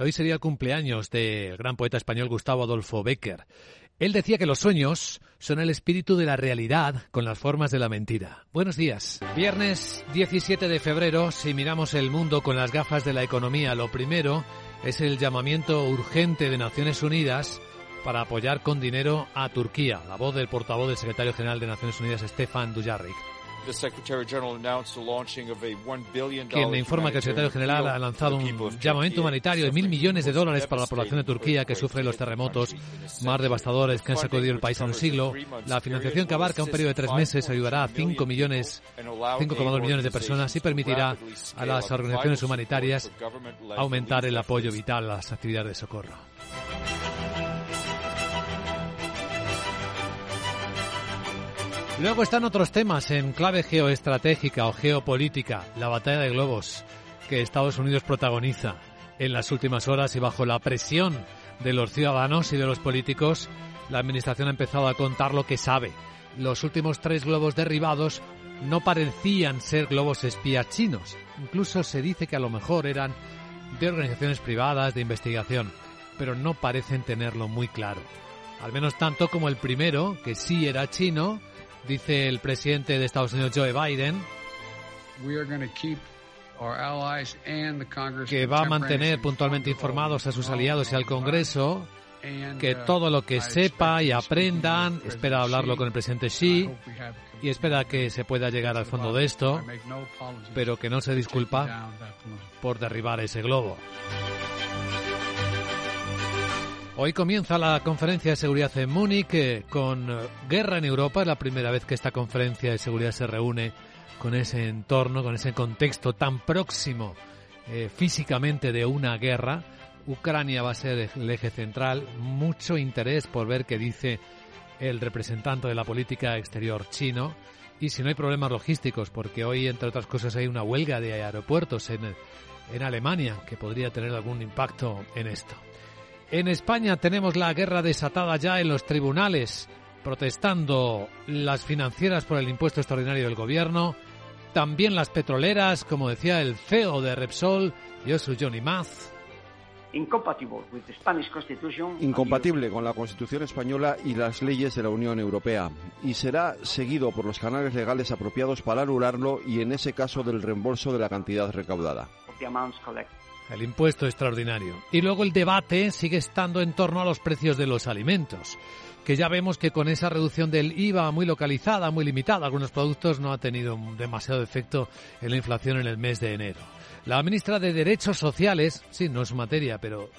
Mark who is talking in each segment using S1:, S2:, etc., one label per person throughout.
S1: Hoy sería el cumpleaños del gran poeta español Gustavo Adolfo Bécquer. Él decía que los sueños son el espíritu de la realidad con las formas de la mentira. Buenos días. Viernes 17 de febrero, si miramos el mundo con las gafas de la economía, lo primero es el llamamiento urgente de Naciones Unidas para apoyar con dinero a Turquía. La voz del portavoz del secretario general de Naciones Unidas, Stefan Dujarric quien me informa que el secretario general ha lanzado un llamamiento humanitario de mil millones de dólares para la población de Turquía que sufre los terremotos más devastadores que han sacudido el país en un siglo. La financiación que abarca un periodo de tres meses ayudará a 5 millones, 5,2 millones de personas y permitirá a las organizaciones humanitarias aumentar el apoyo vital a las actividades de socorro. Luego están otros temas en clave geoestratégica o geopolítica, la batalla de globos que Estados Unidos protagoniza en las últimas horas y bajo la presión de los ciudadanos y de los políticos, la Administración ha empezado a contar lo que sabe. Los últimos tres globos derribados no parecían ser globos espías chinos. Incluso se dice que a lo mejor eran de organizaciones privadas de investigación, pero no parecen tenerlo muy claro. Al menos tanto como el primero, que sí era chino, dice el presidente de Estados Unidos, Joe Biden, que va a mantener puntualmente informados a sus aliados y al Congreso, que uh, todo lo que sepa y aprendan, espera hablarlo con el presidente Xi y espera que se pueda llegar al fondo de esto, pero que no se disculpa por derribar ese globo. Hoy comienza la conferencia de seguridad en Múnich eh, con guerra en Europa. Es la primera vez que esta conferencia de seguridad se reúne con ese entorno, con ese contexto tan próximo eh, físicamente de una guerra. Ucrania va a ser el eje central. Mucho interés por ver qué dice el representante de la política exterior chino. Y si no hay problemas logísticos, porque hoy, entre otras cosas, hay una huelga de aeropuertos en, en Alemania que podría tener algún impacto en esto. En España tenemos la guerra desatada ya en los tribunales, protestando las financieras por el impuesto extraordinario del gobierno, también las petroleras, como decía el CEO de Repsol, Josu Johnny Maz.
S2: Incompatible con la Constitución española y las leyes de la Unión Europea. Y será seguido por los canales legales apropiados para anularlo y en ese caso del reembolso de la cantidad recaudada
S1: el impuesto extraordinario. Y luego el debate sigue estando en torno a los precios de los alimentos, que ya vemos que con esa reducción del IVA muy localizada, muy limitada, algunos productos no ha tenido demasiado efecto en la inflación en el mes de enero. La ministra de Derechos Sociales, sí, no es materia, pero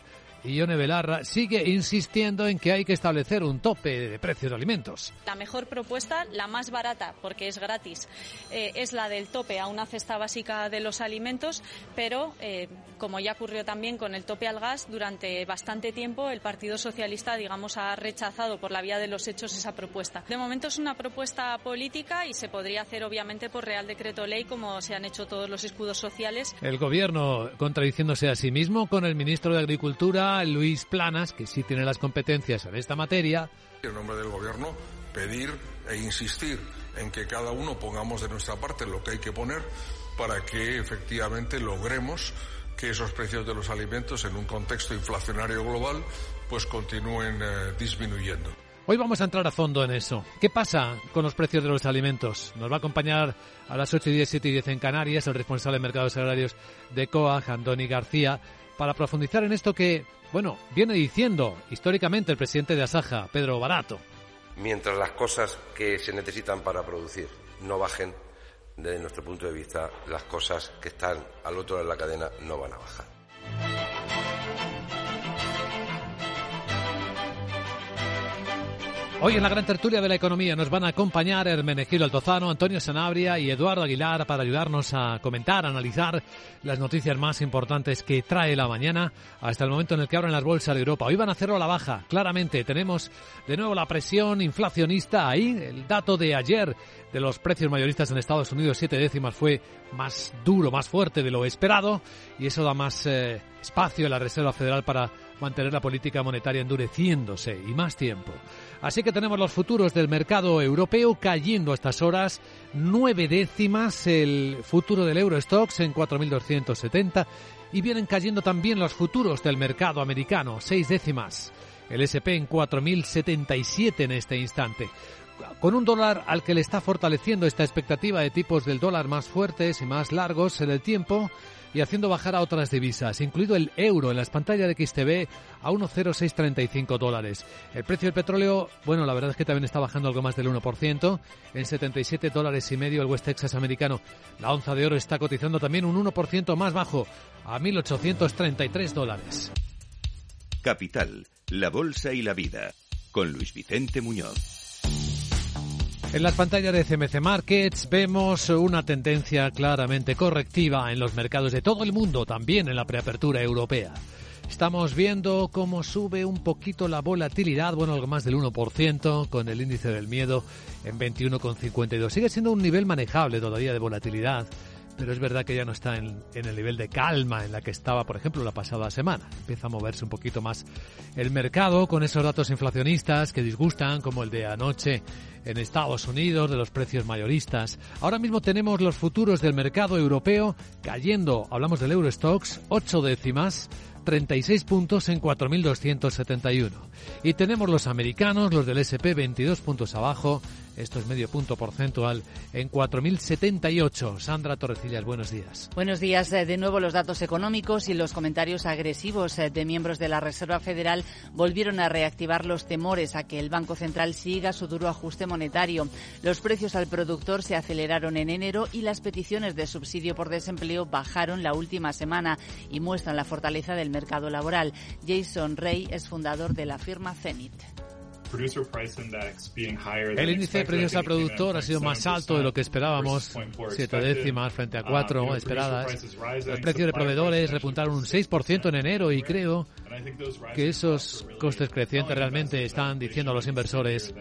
S1: Ione Belarra sigue insistiendo en que hay que establecer un tope de precios de alimentos.
S3: La mejor propuesta, la más barata, porque es gratis, eh, es la del tope a una cesta básica de los alimentos, pero eh, como ya ocurrió también con el tope al gas, durante bastante tiempo el Partido Socialista, digamos, ha rechazado por la vía de los hechos esa propuesta. De momento es una propuesta política y se podría hacer obviamente por Real Decreto Ley, como se han hecho todos los escudos sociales.
S1: El Gobierno contradiciéndose a sí mismo con el ministro de Agricultura Luis Planas, que sí tiene las competencias en esta materia.
S4: En nombre del Gobierno, pedir e insistir en que cada uno pongamos de nuestra parte lo que hay que poner para que efectivamente logremos que esos precios de los alimentos en un contexto inflacionario global pues continúen eh, disminuyendo.
S1: Hoy vamos a entrar a fondo en eso. ¿Qué pasa con los precios de los alimentos? Nos va a acompañar a las 8 y 10, 7 y 10 en Canarias el responsable de mercados agrarios de COAG, Andoni García, para profundizar en esto que, bueno, viene diciendo históricamente el presidente de Asaja, Pedro Barato.
S5: Mientras las cosas que se necesitan para producir no bajen, desde nuestro punto de vista, las cosas que están al otro lado de la cadena no van a bajar.
S1: Hoy en la gran tertulia de la economía nos van a acompañar Hermenegildo Altozano, Antonio Sanabria y Eduardo Aguilar para ayudarnos a comentar, analizar las noticias más importantes que trae la mañana hasta el momento en el que abren las bolsas de Europa. Hoy van a hacerlo a la baja, claramente. Tenemos de nuevo la presión inflacionista ahí. El dato de ayer de los precios mayoristas en Estados Unidos, siete décimas, fue más duro, más fuerte de lo esperado y eso da más eh, espacio a la Reserva Federal para mantener la política monetaria endureciéndose y más tiempo. Así que tenemos los futuros del mercado europeo cayendo a estas horas, nueve décimas el futuro del Eurostox en 4.270 Y vienen cayendo también los futuros del mercado americano, seis décimas. El SP en 4.077 en este instante. Con un dólar al que le está fortaleciendo esta expectativa de tipos del dólar más fuertes y más largos en el tiempo, y haciendo bajar a otras divisas, incluido el euro en las pantallas de XTV a 1,0635 dólares. El precio del petróleo, bueno, la verdad es que también está bajando algo más del 1%, en 77 dólares y medio el West Texas americano. La onza de oro está cotizando también un 1% más bajo, a 1.833 dólares.
S6: Capital, la Bolsa y la Vida, con Luis Vicente Muñoz.
S1: En las pantallas de CMC Markets vemos una tendencia claramente correctiva en los mercados de todo el mundo, también en la preapertura europea. Estamos viendo cómo sube un poquito la volatilidad, bueno, algo más del 1%, con el índice del miedo en 21,52. Sigue siendo un nivel manejable todavía de volatilidad pero es verdad que ya no está en, el nivel de calma en la que estaba, por ejemplo, la pasada semana. Empieza a moverse un poquito más el mercado con esos datos inflacionistas que disgustan, como el de anoche en Estados Unidos, de los precios mayoristas. Ahora mismo tenemos los futuros del mercado europeo cayendo, hablamos del Eurostox, ocho décimas, 36 puntos en 4.271. Y tenemos los americanos, los del SP, 22 puntos abajo, esto es medio punto porcentual en 4.078. Sandra Torrecillas, buenos días.
S7: Buenos días. Eh, de nuevo los datos económicos y los comentarios agresivos eh, de miembros de la Reserva Federal volvieron a reactivar los temores a que el Banco Central siga su duro ajuste monetario. Los precios al productor se aceleraron en enero y las peticiones de subsidio por desempleo bajaron la última semana y muestran la fortaleza del mercado laboral. Jason Rey es fundador de la firma Zenith.
S1: El índice de precios al productor ha sido más alto de lo que esperábamos, siete décimas frente a cuatro esperadas. Los precios de proveedores repuntaron un 6% en enero y creo que esos costes crecientes realmente están diciendo a los inversores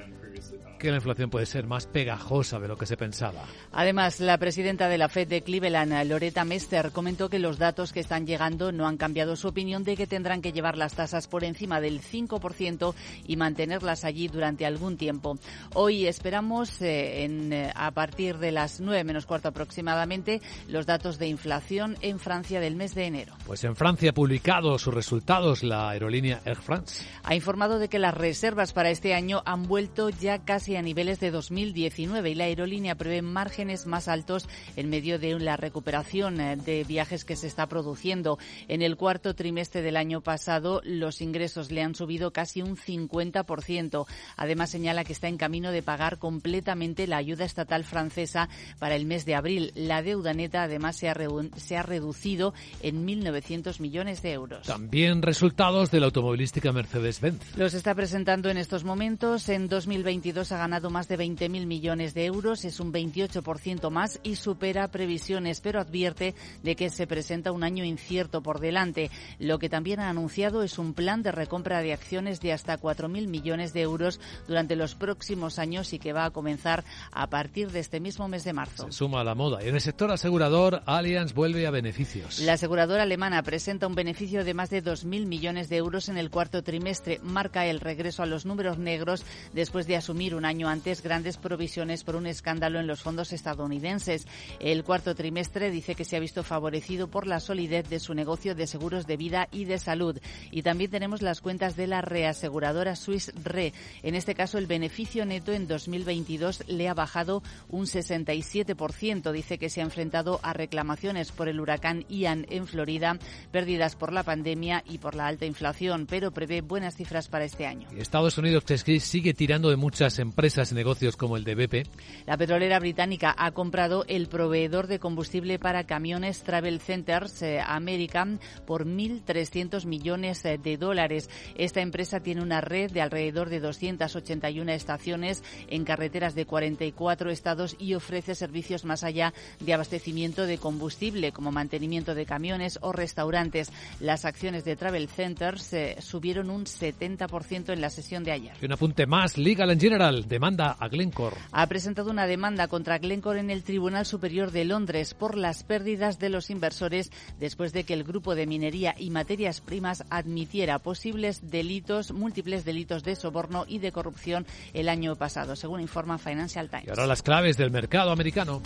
S1: que la inflación puede ser más pegajosa de lo que se pensaba.
S7: Además, la presidenta de la Fed de Cleveland, Loretta Mester, comentó que los datos que están llegando no han cambiado su opinión de que tendrán que llevar las tasas por encima del 5% y mantenerlas allí durante algún tiempo. Hoy esperamos, eh, en, eh, a partir de las 9 menos cuarto aproximadamente, los datos de inflación en Francia del mes de enero.
S1: Pues en Francia ha publicado sus resultados la aerolínea Air France.
S7: Ha informado de que las reservas para este año han vuelto ya casi a niveles de 2019 y la aerolínea prevé márgenes más altos en medio de la recuperación eh, de viajes que se está produciendo. En el cuarto trimestre del año pasado, los ingresos le han subido casi un 50%. Además, señala que está en camino de pagar completamente la ayuda estatal francesa para el mes de abril. La deuda neta, además, se ha, se ha reducido en 1.900 millones de euros.
S1: También resultados de la automovilística Mercedes-Benz.
S7: Los está presentando en estos momentos. En 2022 ganado más de 20.000 millones de euros, es un 28% más y supera previsiones, pero advierte de que se presenta un año incierto por delante. Lo que también ha anunciado es un plan de recompra de acciones de hasta 4.000 millones de euros durante los próximos años y que va a comenzar a partir de este mismo mes de marzo.
S1: Se suma a la moda. Y en el sector asegurador, Allianz vuelve a beneficios.
S7: La aseguradora alemana presenta un beneficio de más de 2.000 millones de euros en el cuarto trimestre. Marca el regreso a los números negros después de asumir una año antes grandes provisiones por un escándalo en los fondos estadounidenses. El cuarto trimestre dice que se ha visto favorecido por la solidez de su negocio de seguros de vida y de salud. Y también tenemos las cuentas de la reaseguradora Swiss Re. En este caso, el beneficio neto en 2022 le ha bajado un 67%. Dice que se ha enfrentado a reclamaciones por el huracán Ian en Florida, pérdidas por la pandemia y por la alta inflación, pero prevé buenas cifras para este año.
S1: Estados Unidos sigue tirando de muchas empresas empresas y negocios como el de BP.
S7: La petrolera británica ha comprado el proveedor de combustible para camiones Travel Centers eh, American por 1.300 millones de dólares. Esta empresa tiene una red de alrededor de 281 estaciones en carreteras de 44 estados y ofrece servicios más allá de abastecimiento de combustible, como mantenimiento de camiones o restaurantes. Las acciones de Travel Centers eh, subieron un 70% en la sesión de ayer.
S1: Y un apunte más, Legal en General demanda a Glencore.
S7: Ha presentado una demanda contra Glencore en el Tribunal Superior de Londres por las pérdidas de los inversores después de que el grupo de minería y materias primas admitiera posibles delitos, múltiples delitos de soborno y de corrupción el año pasado, según informa Financial Times.
S1: Y ahora las claves del mercado americano.